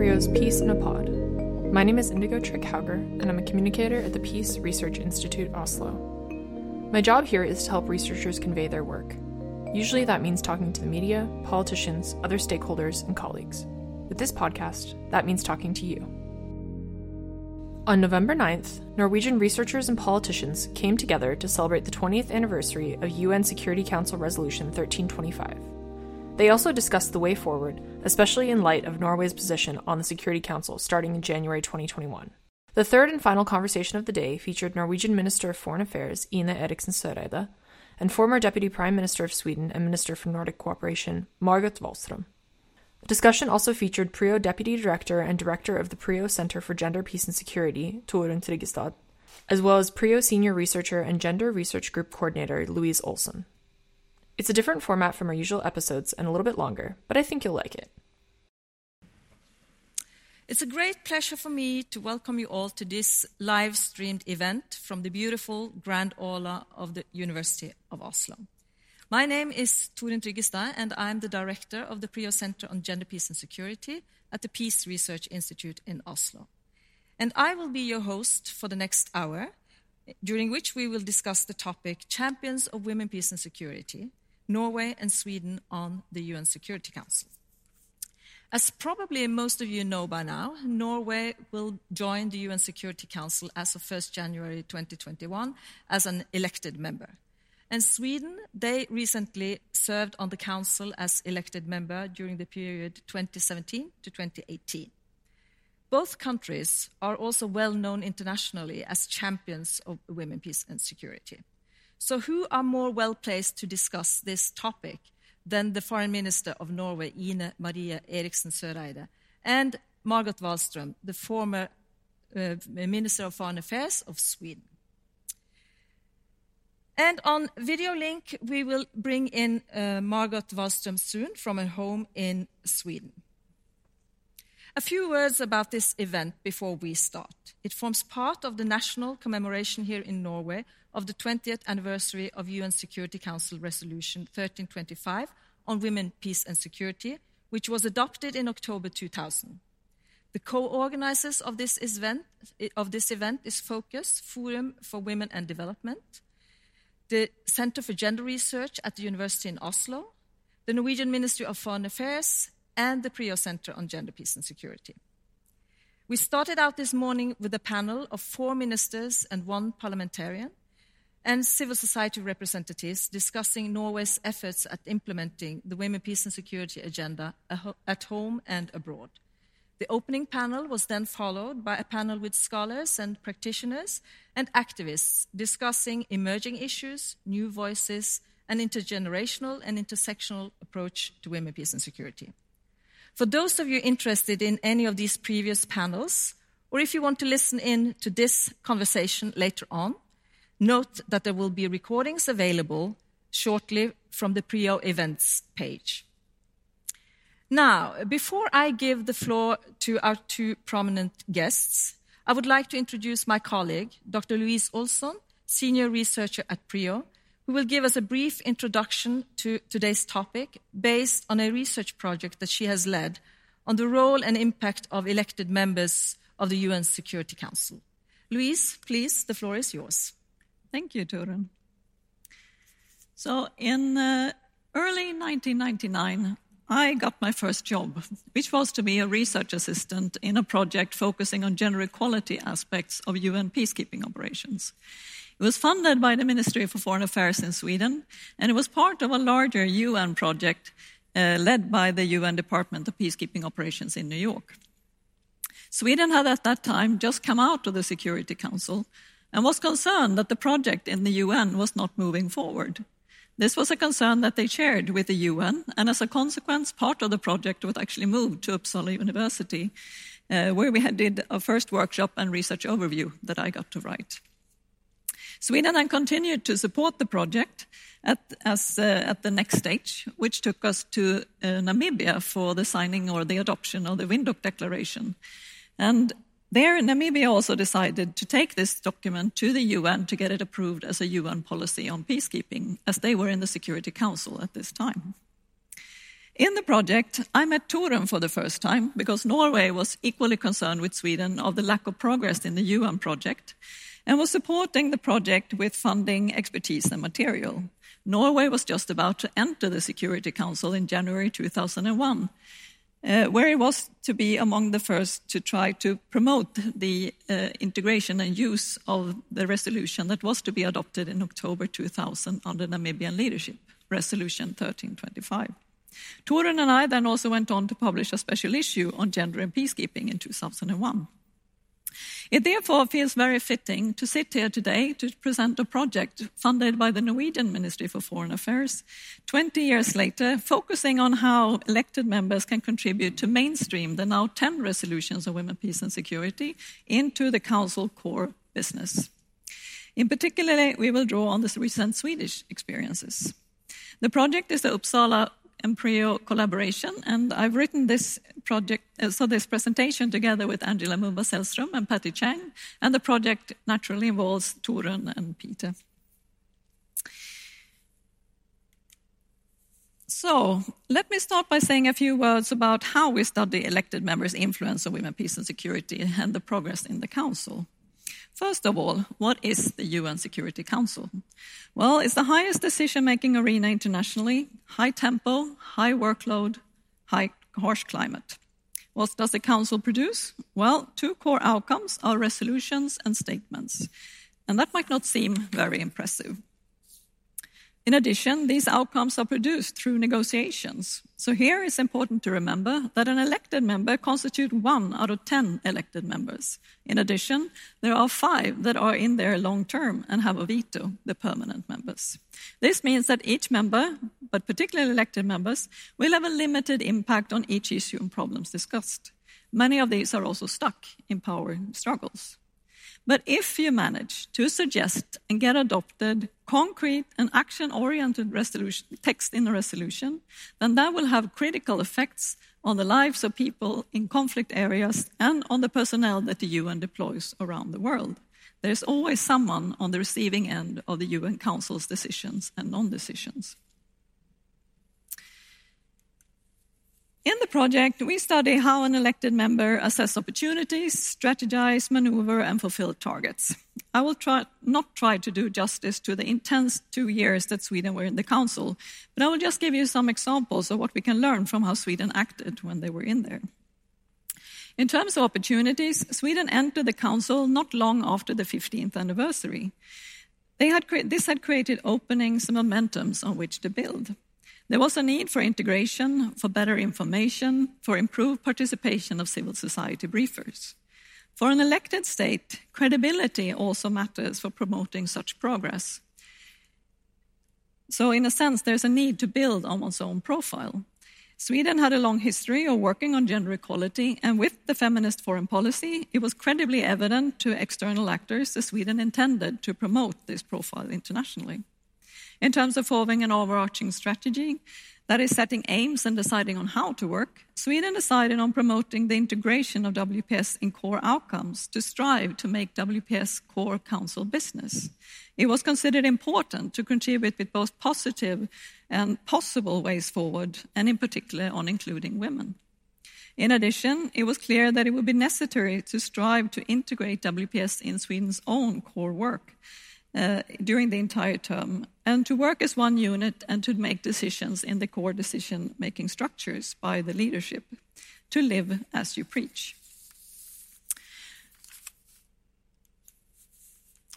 PRIO's Peace in a Pod. My name is Indigo Trick Hauger, and I'm a communicator at the Peace Research Institute Oslo. My job here is to help researchers convey their work. Usually that means talking to the media, politicians, other stakeholders, and colleagues. With this podcast, that means talking to you. On November 9th, Norwegian researchers and politicians came together to celebrate the 20th anniversary of UN Security Council Resolution 1325. They also discussed the way forward, especially in light of Norway's position on the Security Council starting in January 2021. The third and final conversation of the day featured Norwegian Minister of Foreign Affairs Ine Eriksen Søreide and former Deputy Prime Minister of Sweden and Minister for Nordic Cooperation Margot Wallström. The discussion also featured PRIO Deputy Director and Director of the PRIO Center for Gender, Peace and Security, Torunn Tryggestad, as well as PRIO Senior Researcher and Gender Research Group Coordinator Louise Olsson. It's a different format from our usual episodes and a little bit longer, but I think you'll like it. It's a great pleasure for me to welcome you all to this live streamed event from the beautiful Grand Aula of the University of Oslo. My name is Torunn Tryggestad, and I'm the director of the PRIO Center on Gender, Peace and Security at the Peace Research Institute in Oslo. And I will be your host for the next hour, during which we will discuss the topic Champions of Women, Peace and Security, Norway and Sweden on the UN Security Council. As probably most of you know by now, Norway will join the UN Security Council as of 1st January 2021 as an elected member. And Sweden, they recently served on the council as elected member during the period 2017 to 2018. Both countries are also well known internationally as champions of women, peace, and security. So, who are more well placed to discuss this topic than the Foreign Minister of Norway, Ine Marie Eriksen Søreide, and Margot Wallström, the former uh, Minister of Foreign Affairs of Sweden? And on video link, we will bring in uh, Margot Wallström soon from her home in Sweden. A few words about this event before we start. It forms part of the national commemoration here in Norway of the 20th anniversary of UN Security Council Resolution 1325 on women, peace, and security, which was adopted in October 2000. The co-organizers of this event, of this event is Focus, Forum for Women and Development, the Center for Gender Research at the University in Oslo, the Norwegian Ministry of Foreign Affairs, and the PRIO Center on Gender, Peace and Security. We started out this morning with a panel of four ministers and one parliamentarian, and civil society representatives discussing Norway's efforts at implementing the Women, Peace and Security agenda at home and abroad. The opening panel was then followed by a panel with scholars and practitioners and activists discussing emerging issues, new voices, an intergenerational and intersectional approach to women, peace, and security. For those of you interested in any of these previous panels, or if you want to listen in to this conversation later on, note that there will be recordings available shortly from the PRIO events page. Now, before I give the floor to our two prominent guests, I would like to introduce my colleague, Dr. Louise Olsson, senior researcher at PRIO, who will give us a brief introduction to today's topic based on a research project that she has led on the role and impact of elected members of the UN Security Council. Louise, please, the floor is yours. Thank you, Torunn. So, in uh, early 1999, I got my first job, which was to be a research assistant in a project focusing on gender equality aspects of UN peacekeeping operations. It was funded by the Ministry for Foreign Affairs in Sweden, and it was part of a larger UN project uh, led by the UN Department of Peacekeeping Operations in New York. Sweden had at that time just come out of the Security Council and was concerned that the project in the UN was not moving forward. This was a concern that they shared with the UN, and as a consequence, part of the project was actually moved to Uppsala University, uh, where we did a first workshop and research overview that I got to write. Sweden then continued to support the project at, as, uh, at the next stage, which took us to uh, Namibia for the signing or the adoption of the Windhoek Declaration. And there, Namibia also decided to take this document to the UN to get it approved as a UN policy on peacekeeping, as they were in the Security Council at this time. In the project, I met Torunn for the first time because Norway was equally concerned with Sweden of the lack of progress in the UN project and was supporting the project with funding, expertise, and material. Norway was just about to enter the Security Council in January 2001, uh, where it was to be among the first to try to promote the uh, integration and use of the resolution that was to be adopted in October 2000 under Namibian leadership, Resolution 1325. Torunn and I then also went on to publish a special issue on gender and peacekeeping in 2001. It therefore feels very fitting to sit here today to present a project funded by the Norwegian Ministry for Foreign Affairs 20 years later, focusing on how elected members can contribute to mainstream the now 10 resolutions on women, peace, and security into the Council core business. In particular, we will draw on the recent Swedish experiences. The project is the Uppsala PRIO collaboration, and I've written this project, uh, so this presentation together with Angela Muvumba Sellström and Patty Chang, and the project naturally involves Torunn and Peter. So, let me start by saying a few words about how we study elected members' influence on women, peace, and security and the progress in the Council. First of all, what is the UN Security Council? Well, it's the highest decision making arena internationally, high tempo, high workload, high harsh climate. What does the Council produce? Well, two core outcomes are resolutions and statements. And that might not seem very impressive. In addition, these outcomes are produced through negotiations. So here it's important to remember that an elected member constitutes one out of 10 elected members. In addition, there are five that are in there long term and have a veto, the permanent members. This means that each member, but particularly elected members, will have a limited impact on each issue and problems discussed. Many of these are also stuck in power struggles. But if you manage to suggest and get adopted concrete and action oriented text in a resolution, then that will have critical effects on the lives of people in conflict areas and on the personnel that the UN deploys around the world. There's always someone on the receiving end of the UN Council's decisions and non decisions. In the project, we study how an elected member assess opportunities, strategize, maneuver, and fulfill targets. I will try, not try to do justice to the intense two years that Sweden were in the Council, but I will just give you some examples of what we can learn from how Sweden acted when they were in there. In terms of opportunities, Sweden entered the Council not long after the 15th anniversary. Had this had created openings and momentums on which to build. There was a need for integration, for better information, for improved participation of civil society briefers. For an elected state, credibility also matters for promoting such progress. So, in a sense, there's a need to build on one's own profile. Sweden had a long history of working on gender equality, and with the feminist foreign policy, it was credibly evident to external actors that Sweden intended to promote this profile internationally. In terms of forming an overarching strategy, that is setting aims and deciding on how to work, Sweden decided on promoting the integration of WPS in core outcomes to strive to make WPS core council business. It was considered important to contribute with both positive and possible ways forward, and in particular on including women. In addition, it was clear that it would be necessary to strive to integrate WPS in Sweden's own core work uh, during the entire term, and to work as one unit and to make decisions in the core decision making structures by the leadership, to live as you preach.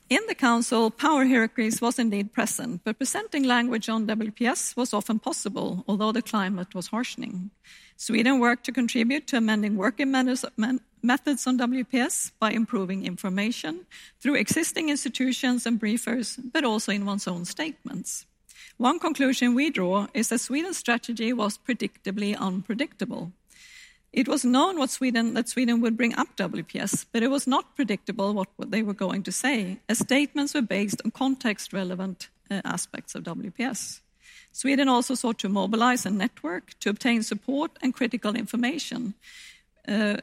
In the Council, power hierarchies was indeed present, but presenting language on WPS was often possible, although the climate was harshening. Sweden worked to contribute to amending working methods on WPS by improving information through existing institutions and briefers, but also in one's own statements. One conclusion we draw is that Sweden's strategy was predictably unpredictable. It was known Sweden, that Sweden would bring up WPS, but it was not predictable what they were going to say, as statements were based on context relevant uh, aspects of WPS. Sweden also sought to mobilize a network to obtain support and critical information. Uh,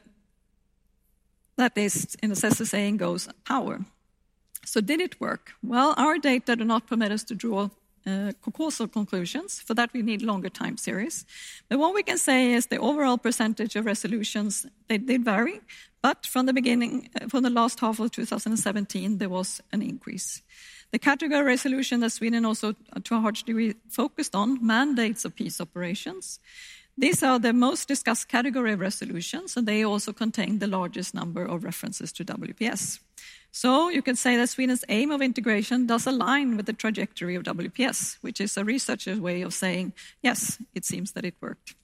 that is, in as the saying goes, power. So, did it work? Well, our data do not permit us to draw uh, causal conclusions. For that, we need longer time series. But what we can say is the overall percentage of resolutions, they did vary, but from the beginning, uh, from the last half of 2017, there was an increase. The category resolution that Sweden also, uh, to a large degree, focused on mandates of peace operations. These are the most discussed category of resolutions, and they also contain the largest number of references to WPS. So you can say that Sweden's aim of integration does align with the trajectory of WPS, which is a researcher's way of saying, yes, it seems that it worked.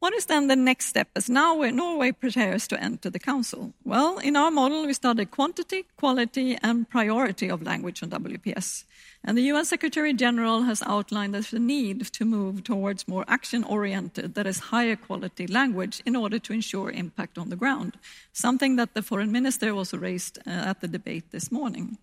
What is then the next step as now Norway prepares to enter the Council? Well, in our model, we studied quantity, quality, and priority of language on WPS. And the UN Secretary General has outlined the need to move towards more action oriented, that is, higher quality language in order to ensure impact on the ground, something that the foreign minister also raised uh, at the debate this morning.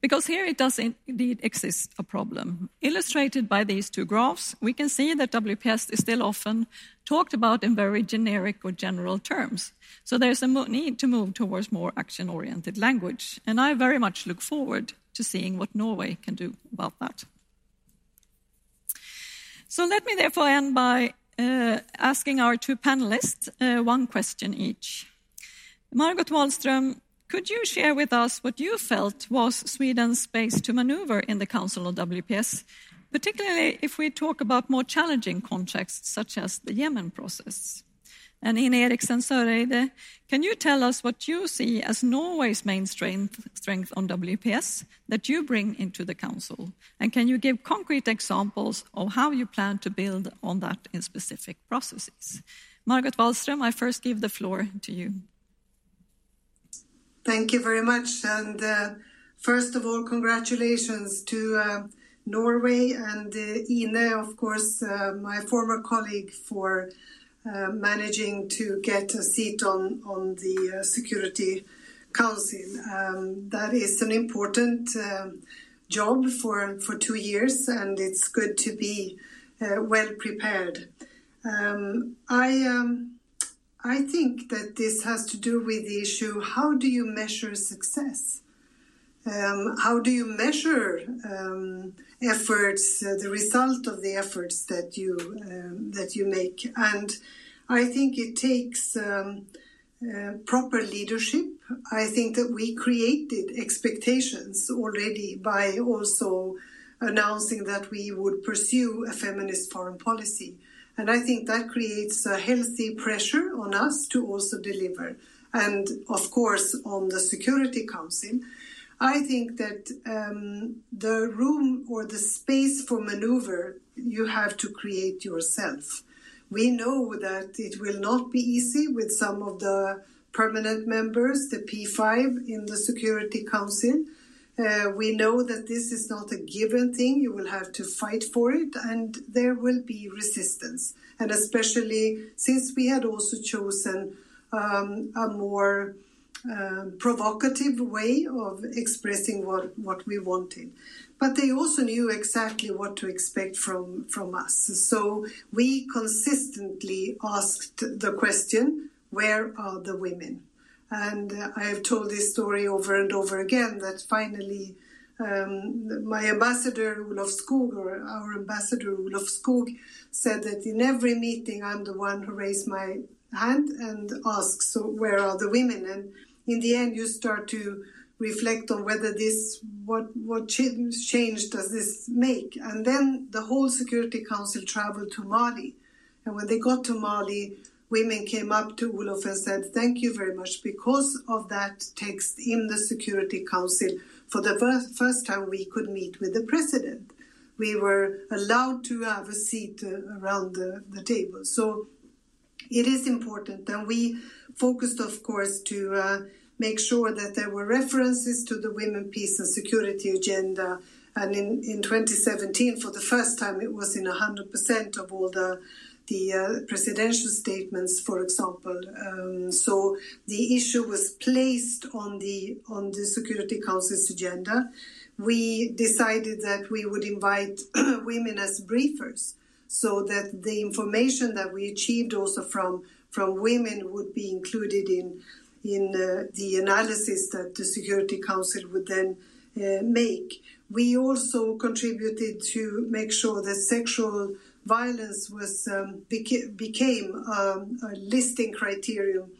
Because here it does indeed exist a problem. Illustrated by these two graphs, we can see that WPS is still often talked about in very generic or general terms. So there's a need to move towards more action oriented language. And I very much look forward to seeing what Norway can do about that. So let me therefore end by uh, asking our two panelists uh, one question each. Margot Wallström could you share with us what you felt was Sweden's space to maneuver in the Council of WPS, particularly if we talk about more challenging contexts such as the Yemen process? And Ine Eriksen Søreide, can you tell us what you see as Norway's main strength, strength on WPS that you bring into the Council? And can you give concrete examples of how you plan to build on that in specific processes? Margot Wallström, I first give the floor to you. Thank you very much. And uh, first of all, congratulations to uh, Norway and uh, Ine, of course, uh, my former colleague, for uh, managing to get a seat on, on the uh, Security Council. Um, that is an important job for, for two years, and it's good to be well prepared. Um, I um, I think that this has to do with the issue how do you measure success? Um, how do you measure um, efforts, uh, the result of the efforts that you um, that you make? And I think it takes um, uh, proper leadership. I think that we created expectations already by also announcing that we would pursue a feminist foreign policy. And I think that creates a healthy pressure on us to also deliver. And of course, on the Security Council, I think that um, the room or the space for maneuver you have to create yourself. We know that it will not be easy with some of the permanent members, the P5 in the Security Council. Uh, we know that this is not a given thing. You will have to fight for it, and there will be resistance. And especially since we had also chosen um, a more um, provocative way of expressing what, what we wanted. But they also knew exactly what to expect from, from us. So we consistently asked the question where are the women? And uh, I have told this story over and over again that finally um, my ambassador Olof Skog, or our ambassador Olof Skog, said that in every meeting I'm the one who raised my hand and asks, so where are the women? And in the end, you start to reflect on whether this what what change does this make and then the whole security council traveled to mali and when they got to mali women came up to Olof and said, Thank you very much. Because of that text in the Security Council, for the first time we could meet with the president. We were allowed to have a seat uh, around the, the table. So it is important. And we focused, of course, to uh, make sure that there were references to the Women, Peace and Security agenda. And in, in 2017, for the first time, it was in 100% of all the the uh, presidential statements, for example. Um, so the issue was placed on the on the Security Council's agenda. We decided that we would invite women as briefers, so that the information that we achieved also from from women would be included in in uh, the analysis that the Security Council would then uh, make. We also contributed to make sure that sexual violence was um, beca- became um, a listing criterion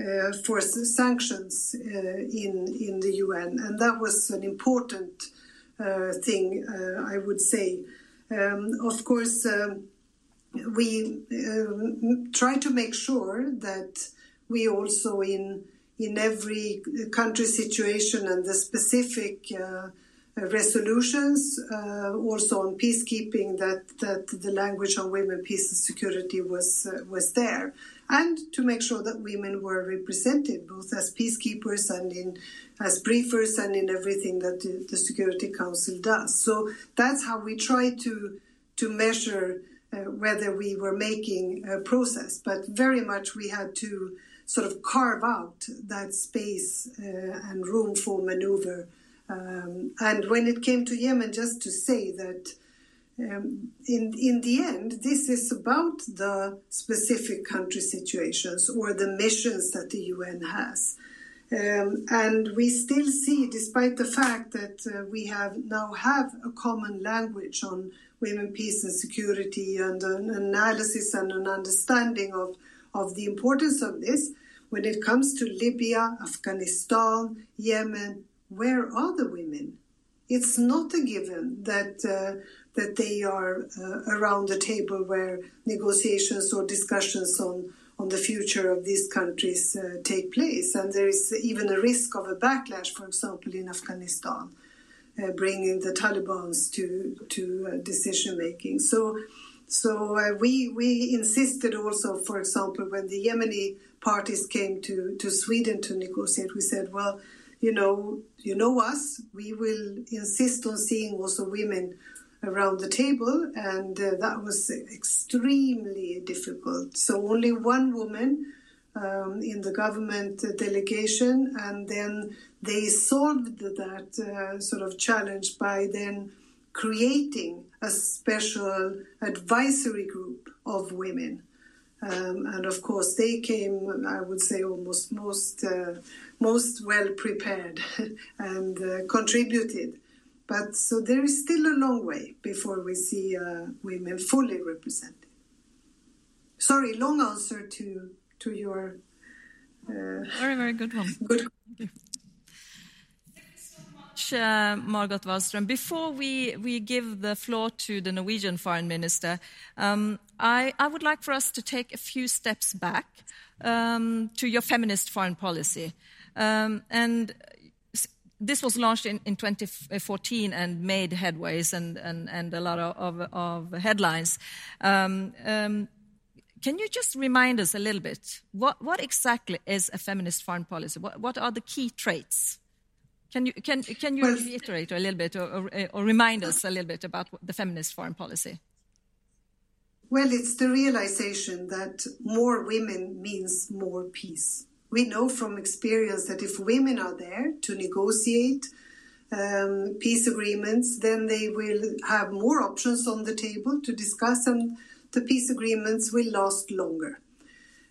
uh, for sanctions uh, in in the UN, and that was an important uh, thing, uh, I would say. Um, of course, um, we um, try to make sure that we also in in every country situation and the specific uh, resolutions, uh, also on peacekeeping, that, that the language on women, peace and security was uh, was there, and to make sure that women were represented both as peacekeepers and in as briefers and in everything that the, the Security Council does. So that's how we try to to measure uh, whether we were making a process, but very much we had to sort of carve out that space uh, and room for maneuver. Um, and when it came to Yemen, just to say that um, in in the end, this is about the specific country situations or the missions that the UN has. Um, and we still see, despite the fact that uh, we have now have a common language on women, peace and security, and an analysis and an understanding of, of the importance of this, when it comes to Libya, Afghanistan, Yemen, where are the women? It's not a given that uh, that they are uh, around the table where negotiations or discussions on on the future of these countries uh, take place. And there is even a risk of a backlash, for example, in Afghanistan, uh, bringing the Taliban's to to uh, decision making. So. So uh, we we insisted also, for example, when the Yemeni parties came to, to Sweden to negotiate, we said, well, you know, you know us, we will insist on seeing also women around the table, and uh, that was extremely difficult. So only one woman um, in the government delegation, and then they solved that uh, sort of challenge by then creating a special advisory group of women. Um, and of course, they came, I would say, almost most, uh, most well prepared and uh, contributed. But so there is still a long way before we see uh, women fully represented. Sorry, long answer to to your uh, very very good one. Good. Thank you. So much uh, Margot Wallström. Before we, we give the floor to the Norwegian Foreign Minister, um, I, I, would like for us to take a few steps back um, to your feminist foreign policy. Um, and this was launched in, in 2014 and made headways and, and, and a lot of, of, of headlines. Um, um, can you just remind us a little bit what, what exactly is a feminist foreign policy? What, what are the key traits? Can you, can, can you well, reiterate a little bit or, or, or, remind us a little bit about the feminist foreign policy? Well, it's the realization that more women means more peace we know from experience that if women are there to negotiate um, peace agreements, then they will have more options on the table to discuss, and the peace agreements will last longer.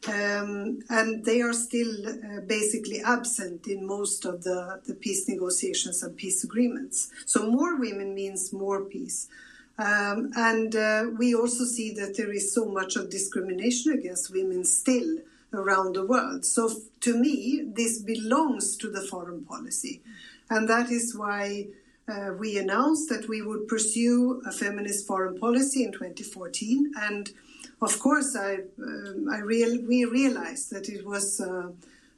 Um, and they are still uh, basically absent in most of the, the peace negotiations and peace agreements. So, more women means more peace. Um, and uh, we also see that there is so much of discrimination against women still around the world. So to me, this belongs to the foreign policy. And that is why uh, we announced that we would pursue a feminist foreign policy in 2014. And of course, I, um, I real, we realized that it was uh,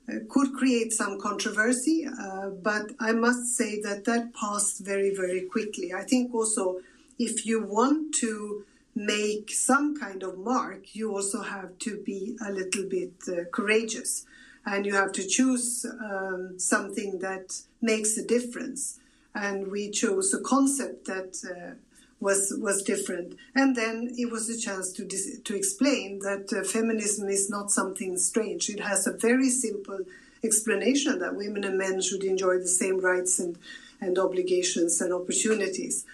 uh, could create some controversy, uh, but I must say that that passed very, very quickly. I think also if you want to make some kind of mark, you also have to be a little bit uh, courageous and you have to choose um, something that makes a difference. And we chose a concept that uh, was was different, and then it was a chance to dis- to explain that uh, feminism is not something strange. It has a very simple explanation that women and men should enjoy the same rights and and obligations and opportunities.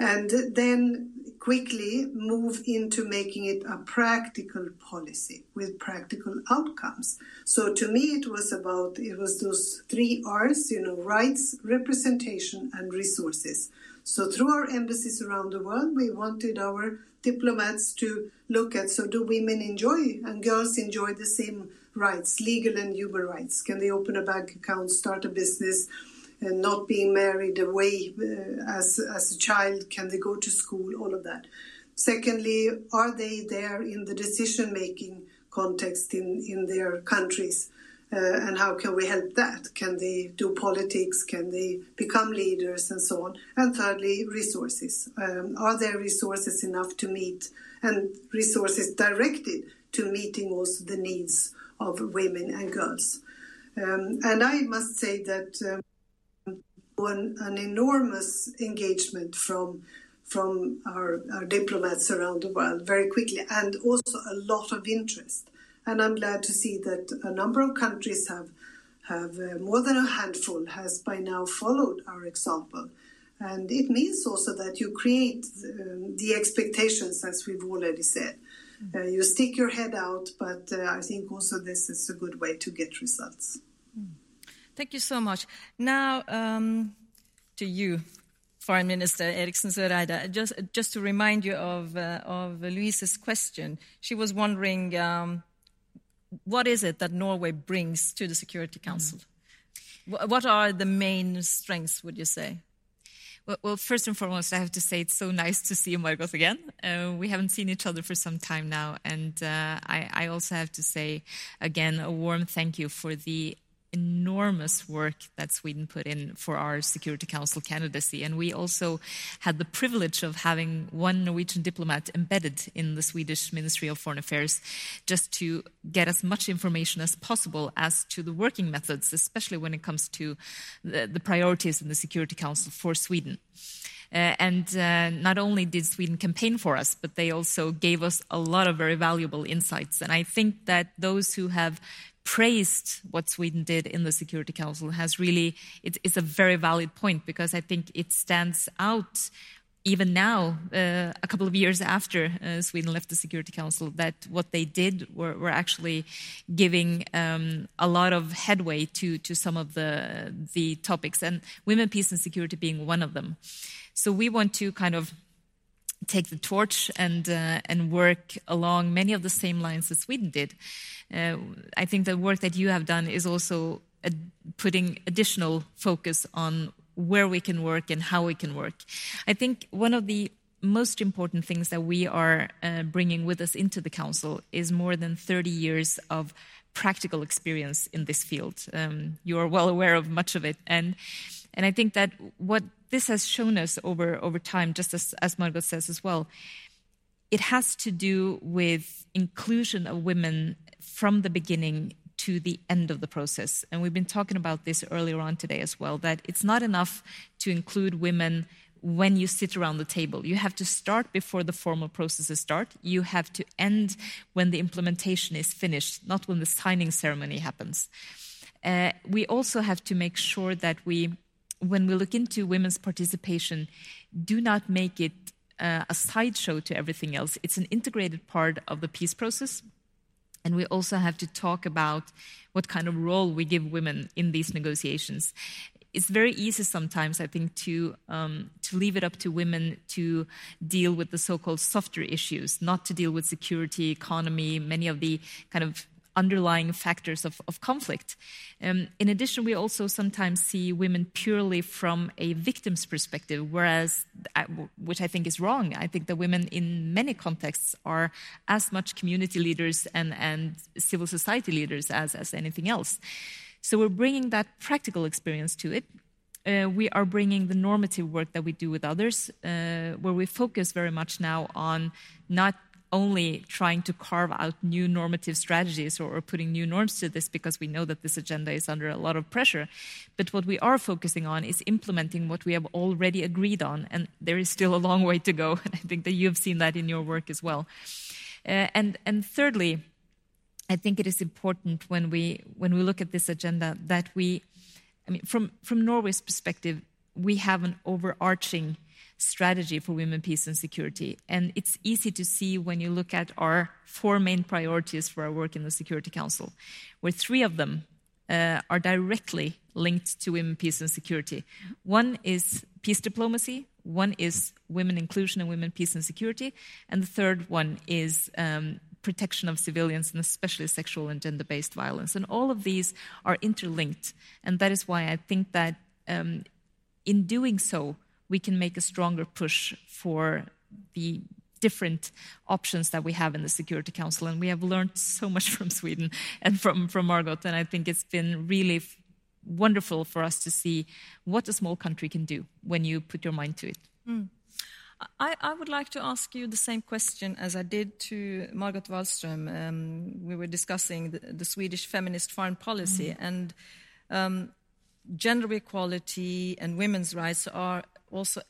And then quickly move into making it a practical policy with practical outcomes. So to me, it was about, it was those three R's, you know, rights, representation, and resources. So through our embassies around the world, we wanted our diplomats to look at, so do women enjoy and girls enjoy the same rights, legal and human rights? Can they open a bank account, start a business, not being married away uh, as, as a child? Can they go to school? All of that. Secondly, are they there in the decision making context in, in their countries? Uh, and how can we help that? Can they do politics? Can they become leaders and so on? And thirdly, resources. Um, are there resources enough to meet and resources directed to meeting also the needs of women and girls? Um, and I must say that um, an, an enormous engagement from from our, our, diplomats around the world very quickly, and also a lot of interest. And I'm glad to see that a number of countries have have uh, more than a handful has by now followed our example. And it means also that you create um, the expectations, as we've already said. Uh, you stick your head out, but uh, I think also this is a good way to get results. Mm. Thank you so much. Now, um, to you, Foreign Minister Eriksen Søreide, just, just to remind you of, uh, of Louise's question. She was wondering um, what is it that Norway brings to the Security Council? Mm. What are the main strengths, would you say? Well, well, first and foremost, I have to say it's so nice to see you, Margot again. Uh, we haven't seen each other for some time now, and uh, I, I, also have to say again a warm thank you for the enormous work that Sweden put in for our Security Council candidacy. And we also had the privilege of having one Norwegian diplomat embedded in the Swedish Ministry of Foreign Affairs just to get as much information as possible as to the working methods, especially when it comes to the, the priorities in the Security Council for Sweden. Uh, and uh, not only did Sweden campaign for us, but they also gave us a lot of very valuable insights. And I think that those who have praised what Sweden did in the Security Council has really, it, it's a very valid point because I think it stands out even now, uh, a couple of years after uh, Sweden left the Security Council, that what they did were, were actually giving um, a lot of headway to, to some of the, the topics, and women, peace, and security being one of them. So we want to kind of take the torch and uh, and work along many of the same lines as Sweden did. Uh, I think the work that you have done is also putting additional focus on where we can work and how we can work. I think one of the most important things that we are uh, bringing with us into the council is more than 30 years of practical experience in this field. Um, you are well aware of much of it, and and I think that what this has shown us over, over time, just as, as Margot says as well, it has to do with inclusion of women from the beginning to the end of the process. And we've been talking about this earlier on today as well that it's not enough to include women when you sit around the table. You have to start before the formal processes start. You have to end when the implementation is finished, not when the signing ceremony happens. Uh, we also have to make sure that we when we look into women's participation, do not make it uh, a sideshow to everything else. It's an integrated part of the peace process. And we also have to talk about what kind of role we give women in these negotiations. It's very easy sometimes, I think, to um, to leave it up to women to deal with the so-called softer issues, not to deal with security, economy, many of the kind of underlying factors of, of conflict. Um, in addition, we also sometimes see women purely from a victim's perspective, whereas, uh, which I think is wrong. I think that women in many contexts are as much community leaders and, and civil society leaders as, as anything else. So we're bringing that practical experience to it. Uh, we are bringing the normative work that we do with others, uh, where we focus very much now on not only trying to carve out new normative strategies or, or, putting new norms to this because we know that this agenda is under a lot of pressure. But what we are focusing on is implementing what we have already agreed on, and there is still a long way to go. And I think that you have seen that in your work as well. Uh, and and thirdly, I think it is important when we when we look at this agenda that we, I mean, from from Norway's perspective, we have an overarching strategy for women, peace, and security. And it's easy to see when you look at our four main priorities for our work in the Security Council, where three of them uh, are directly linked to women, peace, and security. One is peace diplomacy, one is women inclusion and women, peace, and security, and the third one is um, protection of civilians and especially sexual and gender based violence. And all of these are interlinked. And that is why I think that um, in doing so, we can make a stronger push for the different options that we have in the Security Council. And we have learned so much from Sweden and from, from Margot. And I think it's been really wonderful for us to see what a small country can do when you put your mind to it. Mm. I, I, would like to ask you the same question as I did to Margot Wallström. Um, we were discussing the, the, Swedish feminist foreign policy, mm. and um, gender equality and women's rights are also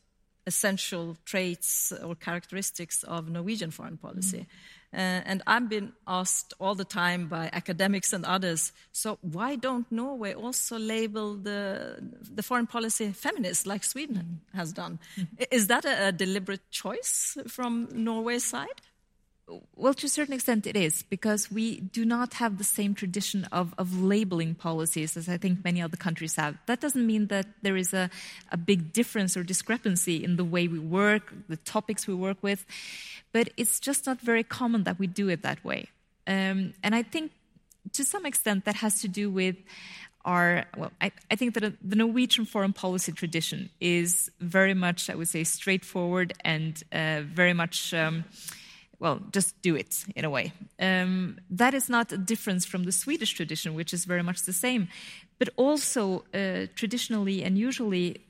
essential traits or characteristics of Norwegian foreign policy. Mm. Uh, and I've been asked all the time by academics and others, so why don't Norway also label the, the foreign policy feminist like Sweden mm. has done? Mm. Is that a, a deliberate choice from Norway's side? Well, to a certain extent, it is because we do not have the same tradition of, of labeling policies as I think many other countries have. That doesn't mean that there is a, a big difference or discrepancy in the way we work, the topics we work with, but it's just not very common that we do it that way. Um, and I think to some extent that has to do with our well I, I, think that the norwegian foreign policy tradition is very much i would say straightforward and uh, very much um, well, just do it in a way. Um, that is not a difference from the Swedish tradition, which is very much the same, but also uh, traditionally and usually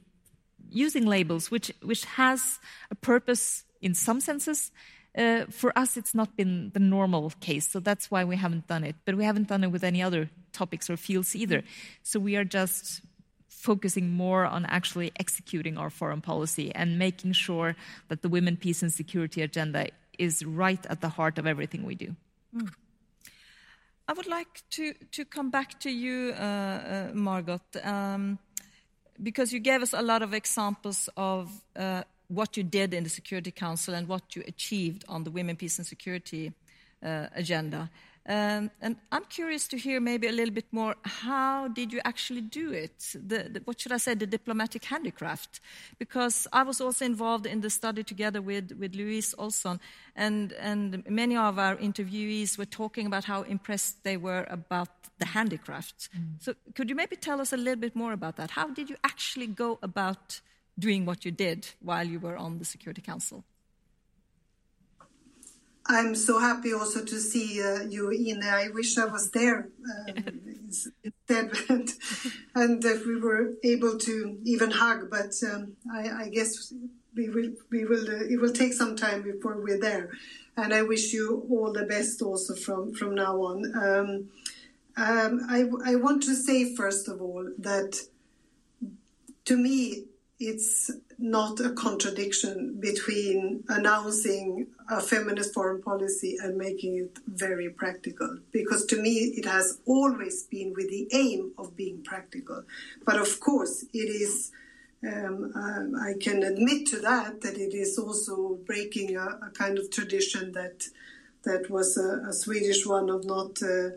using labels, which which has a purpose in some senses. Uh, for us, it's not been the normal case, so that's why we haven't done it. But we haven't done it with any other topics or fields either. So we are just focusing more on actually executing our foreign policy and making sure that the women, peace, and security agenda is right at the heart of everything we do. Mm. I would like to, to come back to you, uh, uh, Margot, um, because you gave us a lot of examples of uh, what you did in the Security Council and what you achieved on the Women, Peace and Security uh, agenda. Um, and I'm curious to hear maybe a little bit more. How did you actually do it? The, the, what should I say? The diplomatic handicraft, because I was also involved in the study together with with Louise Olsson, and and many of our interviewees were talking about how impressed they were about the handicraft. Mm. So could you maybe tell us a little bit more about that? How did you actually go about doing what you did while you were on the Security Council? I'm so happy also to see uh, you, Ine. I wish I was there um, instead, and if we were able to even hug. But um, I, I, guess we will. We will. Uh, it will take some time before we're there, and I wish you all the best also from from now on. Um, um I, I want to say first of all that to me it's not a contradiction between announcing a feminist foreign policy and making it very practical. Because to me, it has always been with the aim of being practical. But of course, it is. Um, um, I can admit to that that it is also breaking a, a kind of tradition that that was a, a Swedish one of not uh,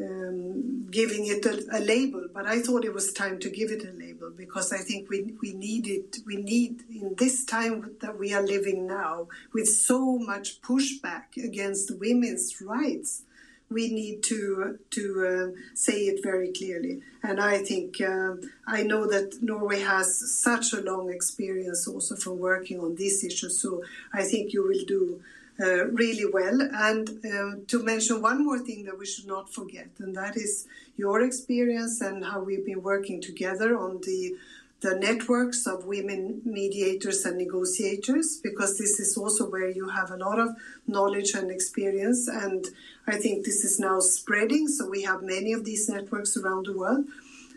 um, giving it a, a, label, but I thought it was time to give it a label because I think we, we need it. We need in this time that we are living now with so much pushback against women's rights. We need to to uh, say it very clearly, and I think uh, I know that Norway has such a long experience also from working on these issues. So I think you will do uh, really well. And uh, to mention one more thing that we should not forget, and that is your experience and how we've been working together on the the networks of women mediators and negotiators, because this is also where you have a lot of knowledge and experience. And I think this is now spreading. So we have many of these networks around the world.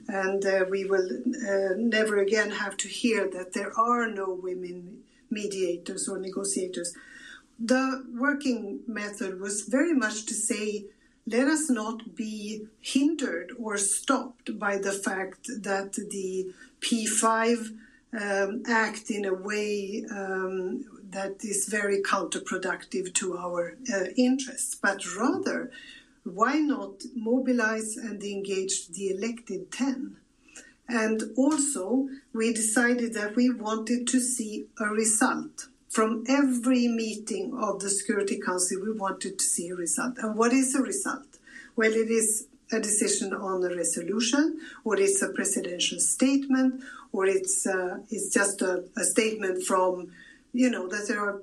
And uh, we will uh, never again have to hear that there are no women mediators or negotiators the working method was very much to say, let us not be hindered or stopped by the fact that the P5 um, act in a way um, that is very counterproductive to our uh, interests, but rather, why not mobilize and engage the elected 10? And also, we decided that we wanted to see a result. From every meeting of the Security Council, we wanted to see a result. And what is a result? Well, it is a decision on a resolution, or it's a presidential statement, or it's uh, it's just a, a, statement from, you know, that there are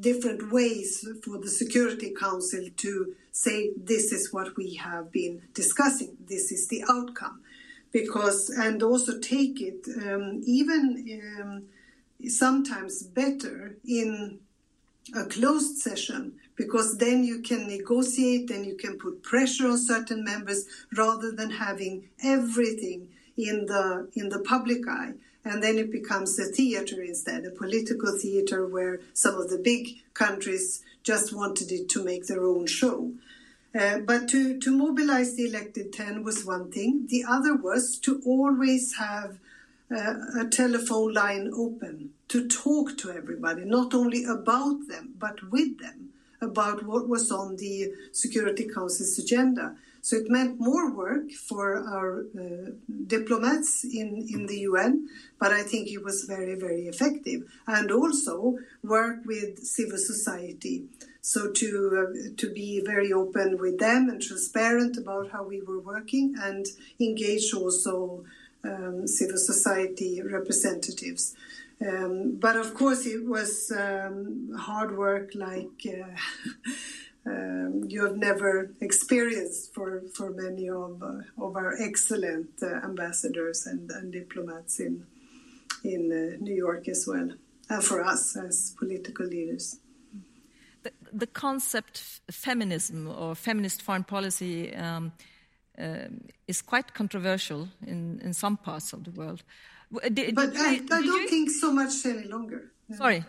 different ways for the Security Council to say this is what we have been discussing, this is the outcome, because and also take it um, even um, sometimes better in a closed session because then you can negotiate and you can put pressure on certain members rather than having everything in the in the public eye and then it becomes a theater instead a political theater where some of the big countries just wanted it to make their own show uh, but to, to mobilize the elected 10 was one thing. The other was to always have a telephone line open to talk to everybody, not only about them, but with them about what was on the Security Council's agenda. So it meant more work for our uh, diplomats in, in the UN, but I think it was very, very effective. And also work with civil society. So to, uh, to be very open with them and transparent about how we were working and engage also um, civil society representatives. Um, but of course, it was um, hard work like uh, um, you have never experienced for, for many of, uh, of our excellent uh, ambassadors and, and, diplomats in, in uh, New York as well, and for us as political leaders. The, the concept feminism or feminist foreign policy um, uh, is quite controversial in, in some parts of the world. Did, but did, I, I don't you... think so much any longer. Sorry.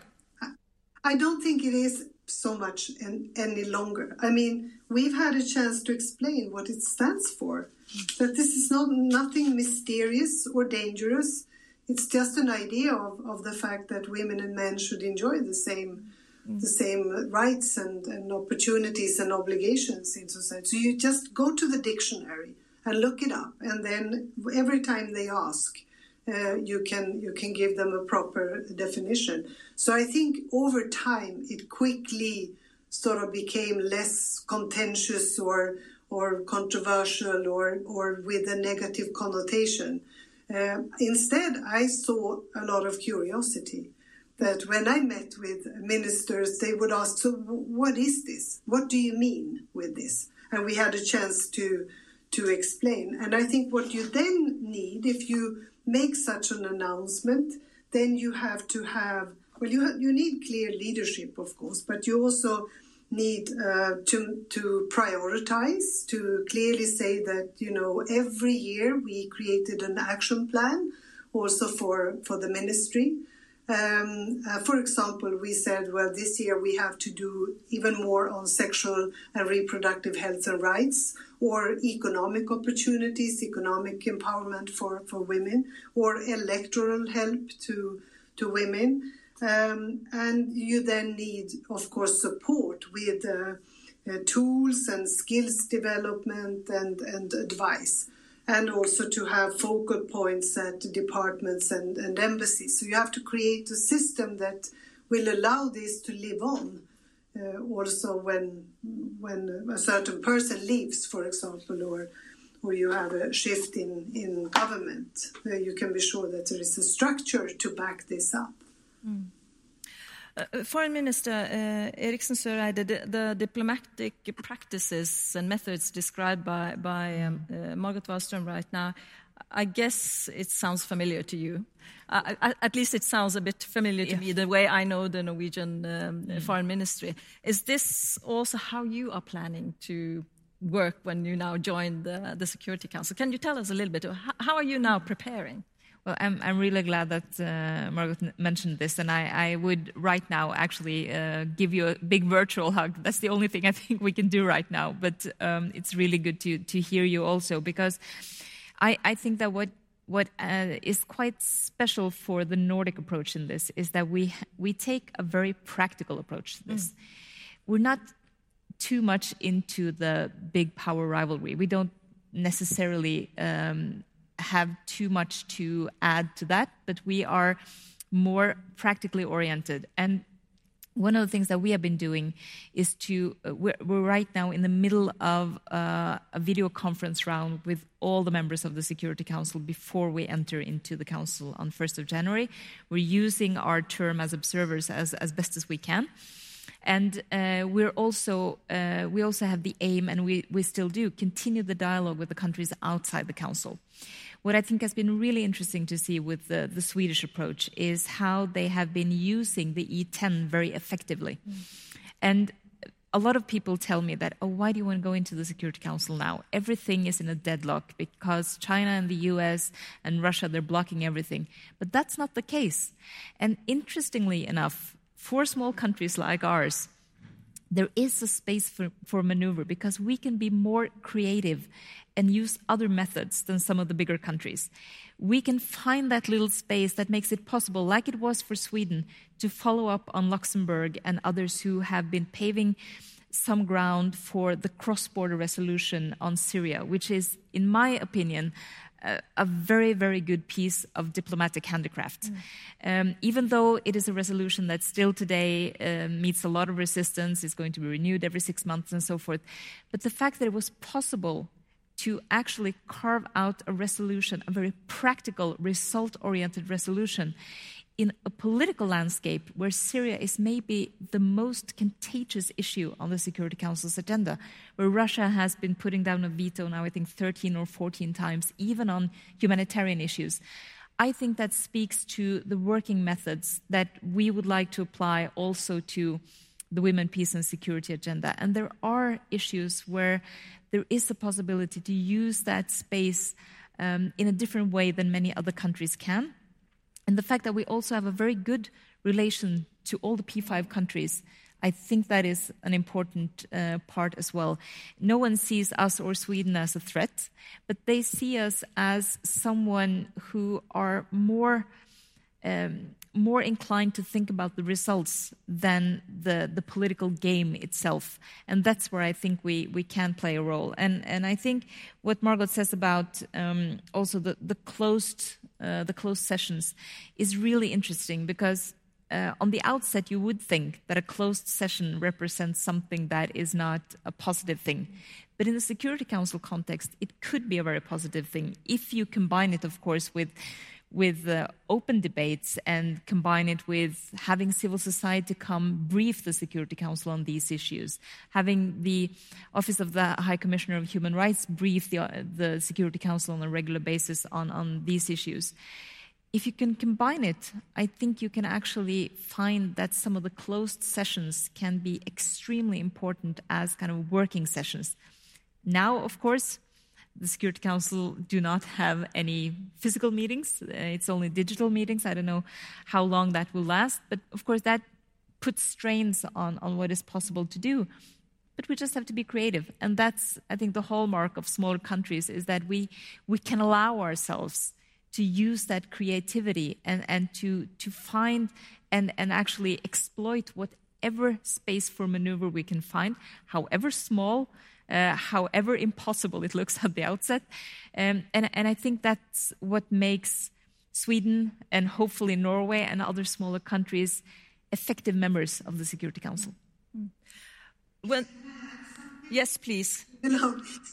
I, don't think it is so much any longer. I mean, we've had a chance to explain what it stands for. That this is not nothing mysterious or dangerous. It's just an idea of, of the fact that women and men should enjoy the same. The same rights and, and opportunities and obligations in society. So you just go to the dictionary and look it up, and then every time they ask, uh, you can you can give them a proper definition. So I think over time it quickly sort of became less contentious or or controversial or or with a negative connotation. Uh, instead, I saw a lot of curiosity. That when I met with ministers, they would ask, "So, what is this? What do you mean with this?" And we had a chance to to explain. And I think what you then need, if you make such an announcement, then you have to have well, you you need clear leadership, of course, but you also need uh, to to prioritize, to clearly say that you know every year we created an action plan, also for for the ministry. Um, uh, for example, we said, well, this year we have to do even more on sexual and reproductive health and rights, or economic opportunities, economic empowerment for, for women, or electoral help to, to women. Um, and you then need, of course, support with uh, uh, tools and skills development and, and advice and also to have focal points at departments and, and embassies. So you have to create a system that will allow this to live on. Uh, also, when when a certain person leaves, for example, or or you have a shift in in government, uh, you can be sure that there is a structure to back this up. Mm. Uh, Foreign Minister uh, Eriksen Søreide, the, the, diplomatic practices and methods described by, by um, uh, Margot Wallström right now, I guess it sounds familiar to you. Uh, at least it sounds a bit familiar to yeah. me, the way I know the Norwegian um, mm. foreign ministry. Is this also how you are planning to work when you now join the, the Security Council? Can you tell us a little bit? How, how are you now preparing? Well, I'm, I'm really glad that uh, Margot mentioned this, and I, I would right now actually uh, give you a big virtual hug. That's the only thing I think we can do right now. But um, it's really good to to hear you also because I, I think that what what uh, is quite special for the Nordic approach in this is that we we take a very practical approach to this. Mm. We're not too much into the big power rivalry. We don't necessarily um, have too much to add to that, but we are more practically oriented. And one of the things that we have been doing is to uh, we're, we're, right now in the middle of uh, a video conference round with all the members of the security council before we enter into the council on 1st of january. We're using our term as observers as, as best as we can. And uh, we're also uh, we also have the aim and we, we still do continue the dialogue with the countries outside the council what I think has been really interesting to see with the, the Swedish approach is how they have been using the E10 very effectively. Mm. And a lot of people tell me that, oh, why do you want to go into the Security Council now? Everything is in a deadlock because China and the US and Russia, they're blocking everything. But that's not the case. And interestingly enough, for small countries like ours, there is a space for, for maneuver because we can be more creative and use other methods than some of the bigger countries. We can find that little space that makes it possible, like it was for Sweden, to follow up on Luxembourg and others who have been paving some ground for the cross border resolution on Syria, which is, in my opinion, a very, very good piece of diplomatic handicraft. Mm. Um, even though it is a resolution that still today uh, meets a lot of resistance, is going to be renewed every six months and so forth. But the fact that it was possible to actually carve out a resolution, a very practical, result oriented resolution, in a political landscape where Syria is maybe the most contagious issue on the Security Council's agenda, where Russia has been putting down a veto now, I think 13 or 14 times, even on humanitarian issues. I think that speaks to the working methods that we would like to apply also to the women, peace, and security agenda. And there are issues where there is a possibility to use that space um, in a different way than many other countries can. And the fact that we also have a very good relation to all the P5 countries, I think that is an important uh, part as well. No one sees us or Sweden as a threat, but they see us as someone who are more. Um, more inclined to think about the results than the, the political game itself. And that's where I think we, we can play a role. And, and I think what Margot says about um, also the, the, closed, uh, the closed sessions is really interesting because uh, on the outset, you would think that a closed session represents something that is not a positive thing. But in the Security Council context, it could be a very positive thing if you combine it, of course, with with uh, open debates and combine it with having civil society come brief the Security Council on these issues, having the Office of the High Commissioner of Human Rights brief the, uh, the Security Council on a regular basis on, on these issues. If you can combine it, I think you can actually find that some of the closed sessions can be extremely important as kind of working sessions. Now, of course, the Security Council do not have any physical meetings. Uh, it's only digital meetings. I don't know how long that will last. But of course, that puts strains on, on what is possible to do. But we just have to be creative. And that's, I think, the hallmark of smaller countries is that we, we can allow ourselves to use that creativity and, and to, to find and, and actually exploit whatever space for maneuver we can find, however small uh, however impossible it looks at the outset. Um, and, and I think that's what makes Sweden and hopefully Norway and other smaller countries effective members of the Security Council. Mm. Well, yes, please. You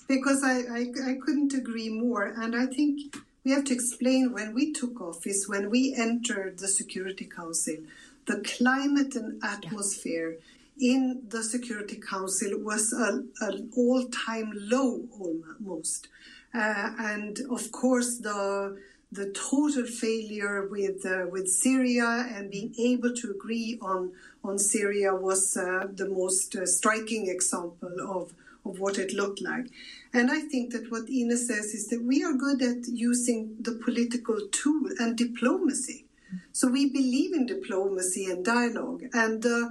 because I, I, I couldn't agree more. And I think we have to explain when we took office, when we entered the Security Council, the climate and atmosphere. Yeah in the Security Council was an all-time low almost. Uh, and of course, the the total failure with uh, with Syria and being able to agree on on Syria was uh, the most uh, striking example of of what it looked like. And I think that what Ine says is that we are good at using the political tool and diplomacy. So we believe in diplomacy and dialogue. And uh,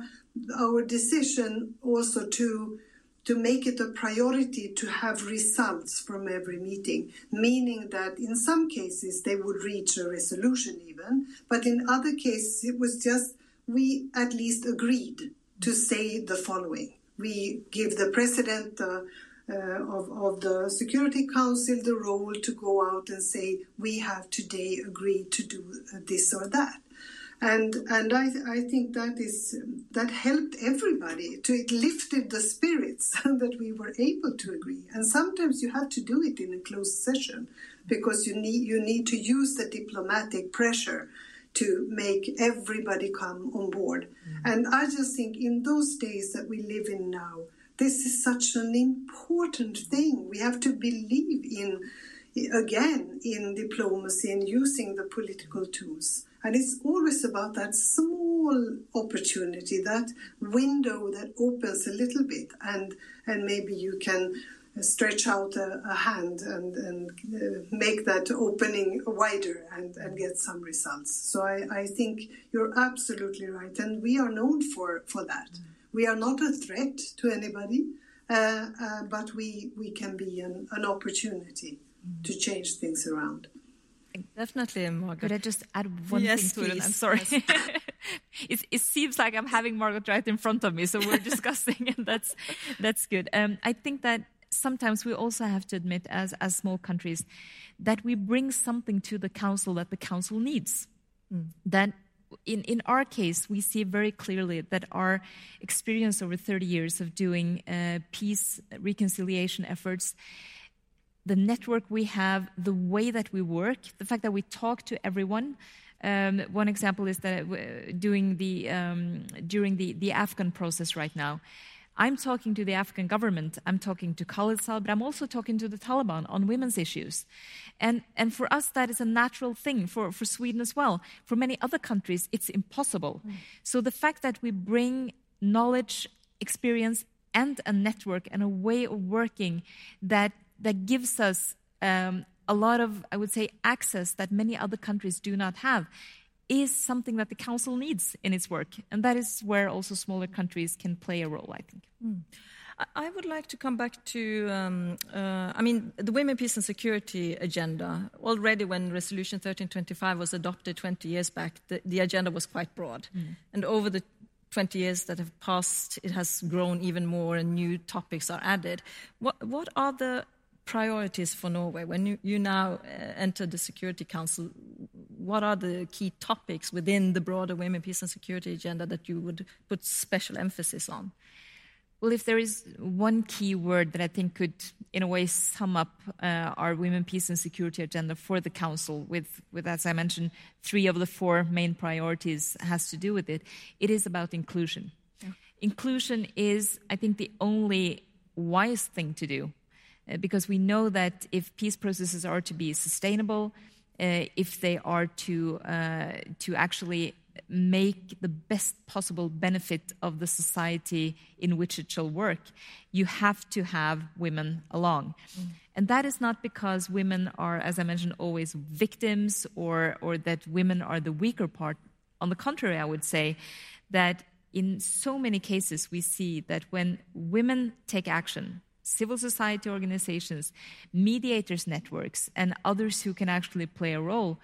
our decision also to to make it a priority to have results from every meeting, meaning that in some cases they would reach a resolution even, but in other cases it was just we at least agreed to say the following. We give the president uh, uh, of, of the Security Council the role to go out and say, we have today agreed to do this or that and and I, I think that is that helped everybody to it lifted the spirits that we were able to agree. And sometimes you have to do it in a closed session because you need you need to use the diplomatic pressure to make everybody come on board. Mm-hmm. and I just think in those days that we live in now this is such an important thing. We have to believe in again in diplomacy and using the political tools and it's always about that small opportunity, that window that opens a little bit, and and maybe you can stretch out a, a hand and, and uh, make that opening wider and, and get some results. So I, I think you're absolutely right, and we are known for for that. We are not a threat to anybody, uh, uh, but we we can be an, an opportunity to change things around. Definitely, Margaret. Could I just add one yes, thing to please. it? I'm sorry. Yes. it, it, seems like I'm having Margaret right in front of me, so we're discussing, and that's that's good. Um, I think that sometimes we also have to admit, as as small countries, that we bring something to the council that the council needs. Mm. That in, in our case, we see very clearly that our experience over 30 years of doing uh, peace reconciliation efforts the network we have, the way that we work, the fact that we talk to everyone. Um, one example is that uh, doing the, um, during the, the Afghan process right now, I'm talking to the Afghan government, I'm talking to Khalilzad, but I'm also talking to the Taliban on women's issues. And, and for us, that is a natural thing, for, for Sweden as well. For many other countries, it's impossible. Mm. So the fact that we bring knowledge, experience, and a network and a way of working that that gives us um, a lot of, I would say, access that many other countries do not have is something that the council needs in its work. And that is where also smaller countries can play a role, I think. Mm. I would like to come back to, um, uh, I mean, the Women, Peace and Security agenda. Already, when Resolution 1325 was adopted 20 years back, the, the agenda was quite broad. Mm. And over the 20 years that have passed, it has grown even more and new topics are added. What, what are the priorities for Norway? When you, you now uh, enter the Security Council, what are the key topics within the broader women, peace, and security agenda that you would put special emphasis on? Well, if there is one key word that I think could, in a way, sum up uh, our women, peace, and security agenda for the Council, with, with, as I mentioned, three of the four main priorities has to do with it, it is about inclusion. Yeah. Inclusion is, I think, the only wise thing to do because we know that if peace processes are to be sustainable, uh, if they are to uh, to actually make the best possible benefit of the society in which it shall work, you have to have women along. Mm. And that is not because women are, as I mentioned, always victims or, or that women are the weaker part. On the contrary, I would say that in so many cases we see that when women take action, civil society organizations, mediators networks, and others who can actually play a role,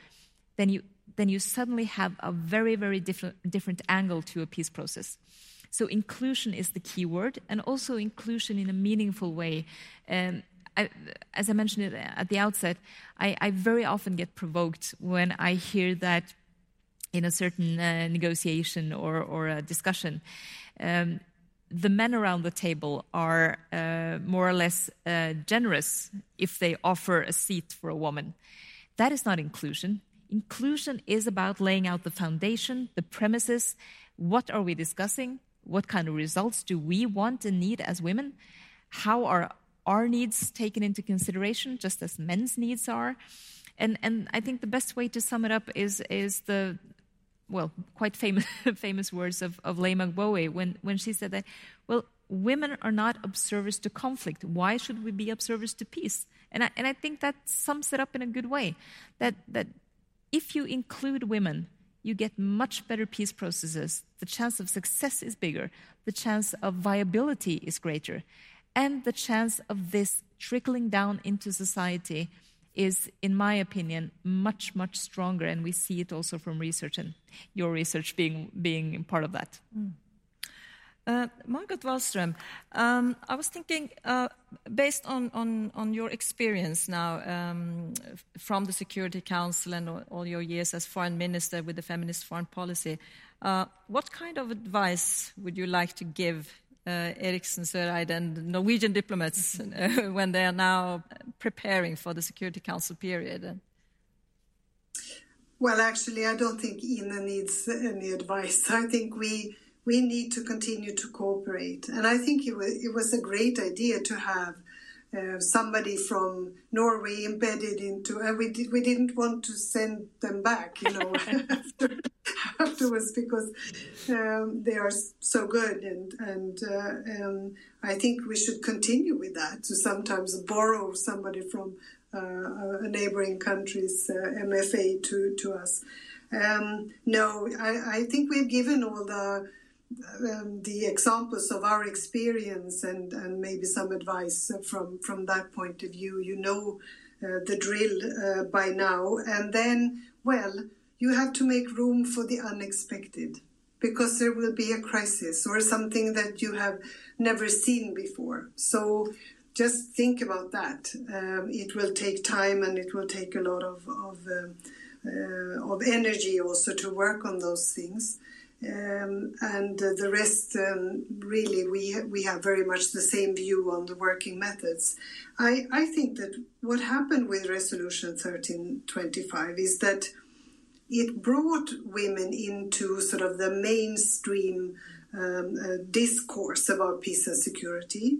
then you, then you suddenly have a very, very different, different angle to a peace process. So inclusion is the key word, and also inclusion in a meaningful way. Um, I, as I mentioned at the outset, I, I, very often get provoked when I hear that in a certain uh, negotiation or, or a discussion, um, the men around the table are uh, more or less uh, generous if they offer a seat for a woman. That is not inclusion. Inclusion is about laying out the foundation, the premises. What are we discussing? What kind of results do we want and need as women? How are our needs taken into consideration, just as men's needs are? And, and I think the best way to sum it up is, is the, well, quite famous, famous words of, of Leymah Gbowee when, when she said that, well, women are not observers to conflict. Why should we be observers to peace? And I, and I think that sums it up in a good way. That, that if you include women, you get much better peace processes. The chance of success is bigger. The chance of viability is greater. And the chance of this trickling down into society is, in my opinion, much, much stronger. And we see it also from research and your research being, being part of that. Mm. Uh, Margot Wallström, um, I was thinking, uh, based on, on, on, your experience now um, from the Security Council and all, your years as foreign minister with the feminist foreign policy, uh, what kind of advice would you like to give Eriksen Søreide and Norwegian diplomats uh, when they are now preparing for the Security Council period? Well, actually, I don't think Ine needs any advice. I think we we need to continue to cooperate. And I think it was, it was a great idea to have uh, somebody from Norway embedded into, and we did, we didn't want to send them back, you know, after, afterwards because um, they are so good, and and uh, um, I think we should continue with that to sometimes borrow somebody from uh, a neighboring country's uh, MFA to to us. Um, no, I, I think we've given all the um, the examples of our experience and, and maybe some advice from, from that point of view. You know uh, the drill uh, by now. And then, well, you have to make room for the unexpected because there will be a crisis or something that you have never seen before. So just think about that. Um, it will take time and it will take a lot of, of, uh, uh of energy also to work on those things. Um, and uh, the rest, um, really, we we have very much the same view on the working methods. I, I think that what happened with Resolution 1325 is that it brought women into sort of the mainstream um, uh, discourse about peace and security.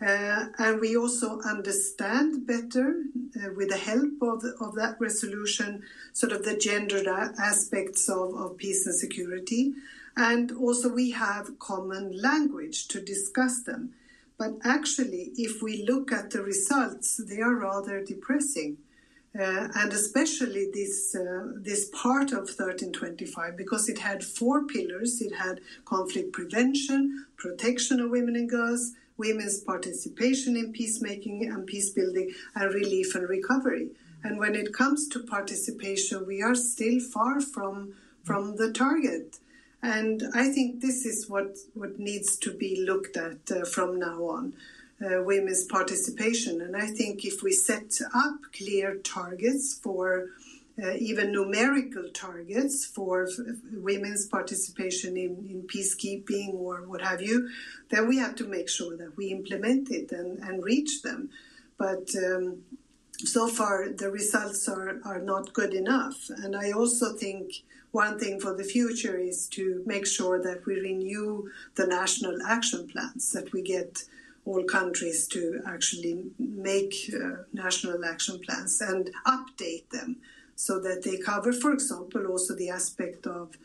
Uh, and we also understand better, uh, with the help of, of that resolution, sort of the gendered aspects of, of peace and security. And also, we have common language to discuss them. But actually, if we look at the results, they are rather depressing. Uh, and especially this uh, this part of 1325 because it had four pillars it had conflict prevention protection of women and girls women's participation in peacemaking and peace building and relief and recovery. And when it comes to participation, we are still far from, from the target. And I think this is what, what needs to be looked at uh, from now on. Uh, women's participation. And I think if we set up clear targets for uh, even numerical targets for women's participation in, in peacekeeping or what have you, then we have to make sure that we implement it and, and reach them. But um, so far, the results are, are not good enough. And I also think one thing for the future is to make sure that we renew the national action plans, that we get all countries to actually make uh, national action plans and update them so that they cover, for example, also the aspect of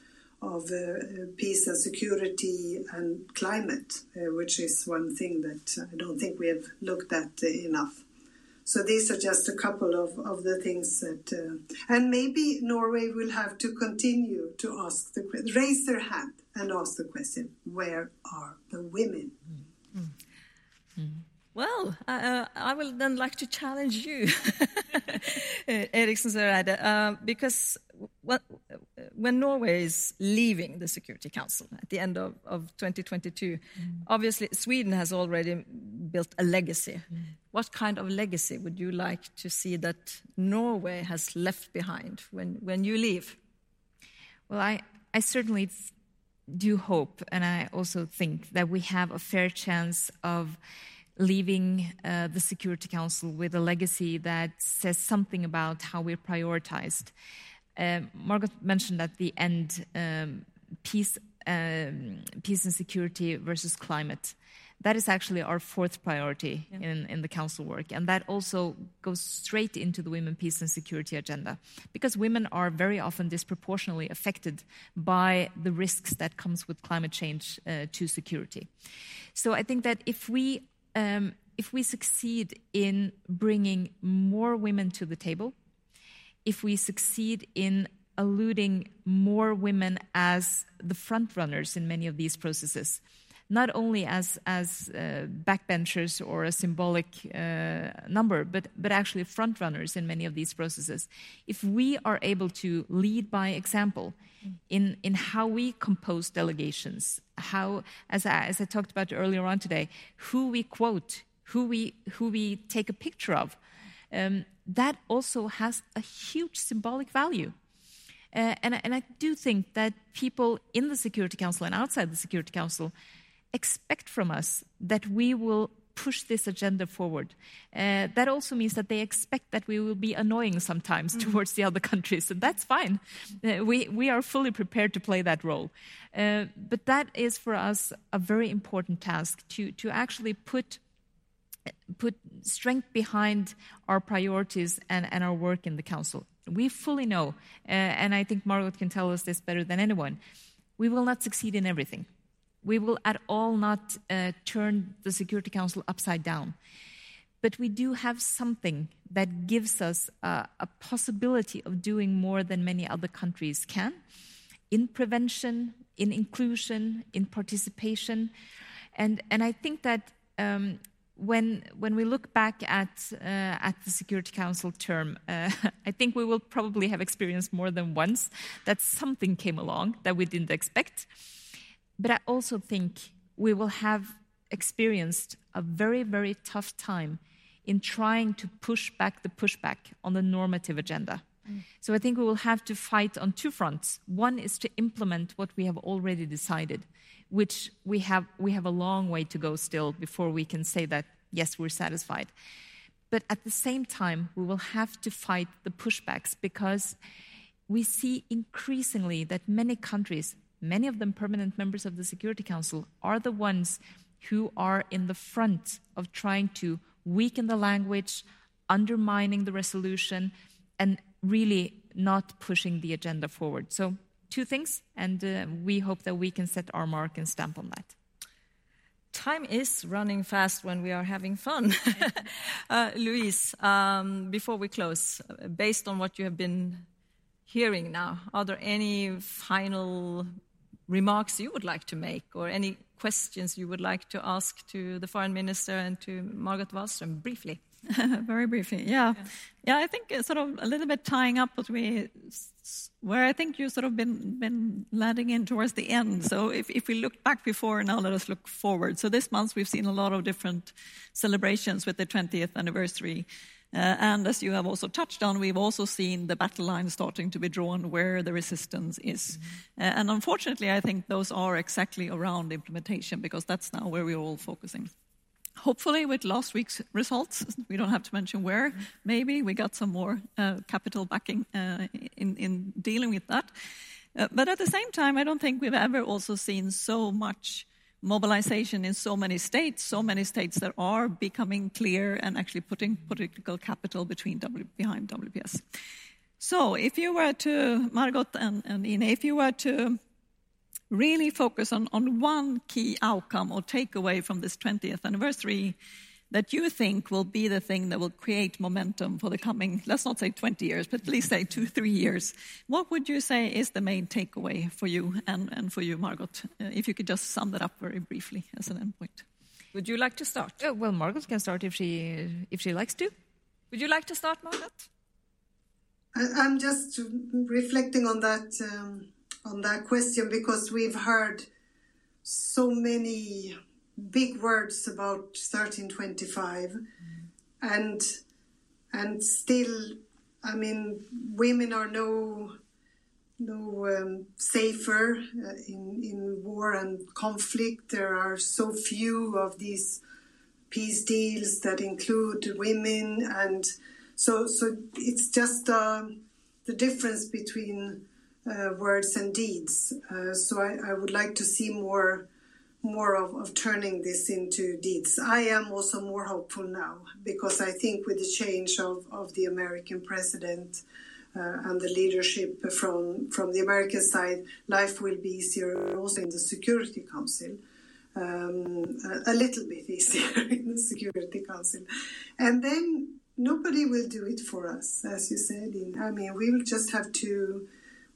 of uh, peace and security and climate, uh, which is one thing that I don't think we have looked at enough. So these are just a couple of, of the things that, uh, and maybe Norway will have to continue to ask the raise their hand and ask the question: Where are the women? Mm. Mm. Well, uh, I will then like to challenge you, Eriksen Søreide, uh, because when Norway is leaving the Security Council at the end of, of 2022, mm. obviously Sweden has already built a legacy. Mm. What kind of legacy would you like to see that Norway has left behind when, when you leave? Well, I, I certainly do hope, and I also think that we have a fair chance of leaving uh, the Security Council with a legacy that says something about how we're prioritized. Um, Margot mentioned at the end um, peace, um, peace and security versus climate. That is actually our fourth priority yeah. in, in the council work, and that also goes straight into the women, peace, and security agenda, because women are very often disproportionately affected by the risks that comes with climate change uh, to security. So I think that if we um, if we succeed in bringing more women to the table, if we succeed in alluding more women as the front runners in many of these processes, not only as as uh, backbenchers or a symbolic uh, number, but but actually front runners in many of these processes. If we are able to lead by example in in how we compose delegations, how as I, as I talked about earlier on today, who we quote, who we who we take a picture of, um, that also has a huge symbolic value. Uh, and, and, I do think that people in the Security Council and outside the Security Council expect from us that we will push this agenda forward. Uh, that also means that they expect that we will be annoying sometimes mm-hmm. towards the other countries, and that's fine. Uh, we, we are fully prepared to play that role. Uh, but that is for us a very important task to, to actually put put strength behind our priorities and, and our work in the council. We fully know, uh, and I think Margot can tell us this better than anyone, we will not succeed in everything we will at all not uh, turn the Security Council upside down. But we do have something that gives us uh, a possibility of doing more than many other countries can in prevention, in inclusion, in participation. And, and I think that um, when, when we look back at, uh, at the Security Council term, uh, I think we will probably have experienced more than once that something came along that we didn't expect. But I also think we will have experienced a very, very tough time in trying to push back the pushback on the normative agenda. Mm. So I think we will have to fight on two fronts. One is to implement what we have already decided, which we have, we have a long way to go still before we can say that, yes, we're satisfied. But at the same time, we will have to fight the pushbacks because we see increasingly that many countries many of them permanent members of the Security Council, are the ones who are in the front of trying to weaken the language, undermining the resolution, and really not pushing the agenda forward. So, two things, and uh, we hope that we can set our mark and stamp on that. Time is running fast when we are having fun. uh, Louise, um, before we close, based on what you have been hearing now, are there any final remarks you would like to make or any questions you would like to ask to the foreign minister and to Margot Wallström briefly? Very briefly, yeah. yeah. yeah. I think sort of a little bit tying up what we, where I think you sort of been been landing in towards the end. So if, if we look back before, now let us look forward. So this month we've seen a lot of different celebrations with the 20th anniversary and as you have also touched on, we've also seen the battle lines starting to be drawn where the resistance is. Mm-hmm. Uh, and unfortunately, I think those are exactly around implementation because that's now where we're all focusing. Hopefully, with last week's results, we don't have to mention where, mm-hmm. maybe we got some more uh, capital backing uh, in, in, dealing with that. Uh, but at the same time, I don't think we've ever also seen so much mobilization in so many states, so many states that are becoming clear and actually putting political capital between w, behind WPS. So, if you were to, Margot and, and Ine, if you were to really focus on, on one key outcome or takeaway from this 20th anniversary, that you think will be the thing that will create momentum for the coming, let's not say 20 years, but at least say two, three years. What would you say is the main takeaway for you and, and for you, Margot? Uh, if you could just sum that up very briefly as an endpoint. Would you like to start? Uh, well, Margot can start if she, if she likes to. Would you like to start, Margot? I'm just reflecting on that um, on that question because we've heard so many big words about 1325 mm. and and still i mean women are no no um, safer uh, in in war and conflict. There are so few of these peace deals that include women and so so it's just uh, the difference between uh, words and deeds. Uh, so I, I would like to see more more of, of turning this into deeds. I am also more hopeful now because I think with the change of, of the American president uh, and the leadership from, from the American side, life will be easier also in the Security Council. Um, a, a little bit easier in the Security Council. And then nobody will do it for us, as you said. I mean, we will just have to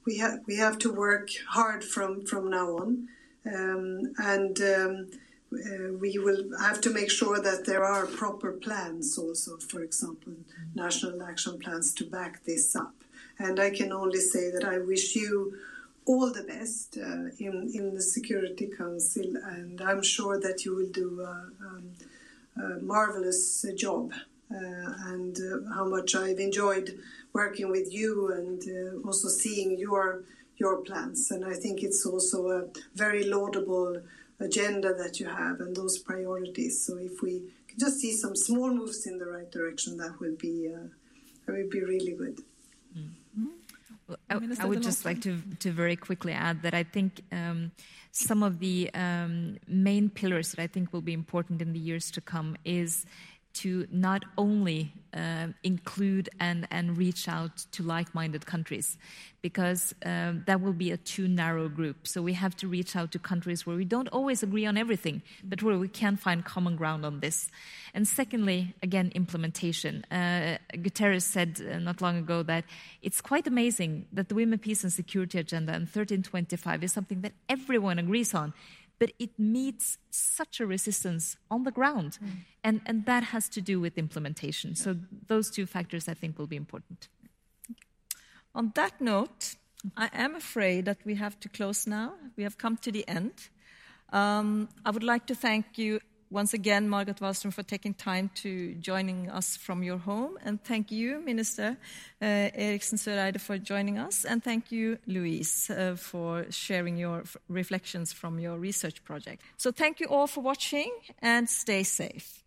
we have we have to work hard from from now on Um, and um, uh, we will have to make sure that there are proper plans also, for example, national action plans to back this up. And I can only say that I wish you all the best uh, in, in the Security Council, and I'm sure that you will do a, um, a marvelous job. Uh, and uh, how much I've enjoyed working with you and uh, also seeing your your plans. And I think it's also a very laudable agenda that you have and those priorities. So if we can just see some small moves in the right direction, that would be uh, that would be really good. Mm-hmm. Well, I, I, would just like to to very quickly add that I think. Um, some of the um, main pillars that I think will be important in the years to come is to not only uh, include and, and reach out to like minded countries, because um, that will be a too narrow group. So we have to reach out to countries where we don't always agree on everything, but where we can find common ground on this. And secondly, again, implementation. Uh, Guterres said uh, not long ago that it's quite amazing that the Women, Peace and Security Agenda and 1325 is something that everyone agrees on but it meets such a resistance on the ground. Mm. And, and that has to do with implementation. So, those two factors I think will be important. On that note, I am afraid that we have to close now. We have come to the end. Um, I would like to thank you once again, Margot Wallström, for taking time to joining us from your home. And thank you, Minister uh, Eriksen for joining us. And thank you, Louise, uh, for sharing your reflections from your research project. So thank you all for watching and stay safe.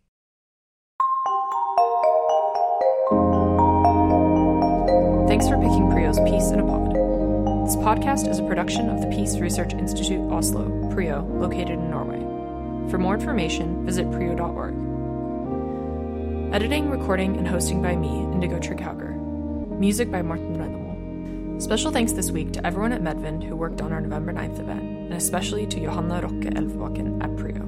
Thanks for picking PRIO's Peace in a Pod. This podcast is a production of the Peace Research Institute Oslo, PRIO, located in Norway. For more information, visit prio.org. Editing, recording, and hosting by me, Indigo Trygg-Hauger. Music by Martin Rønnemo. Special thanks this week to everyone at Medvind who worked on our November 9th event, and especially to Johanna Rocke Elvebakken at Prio.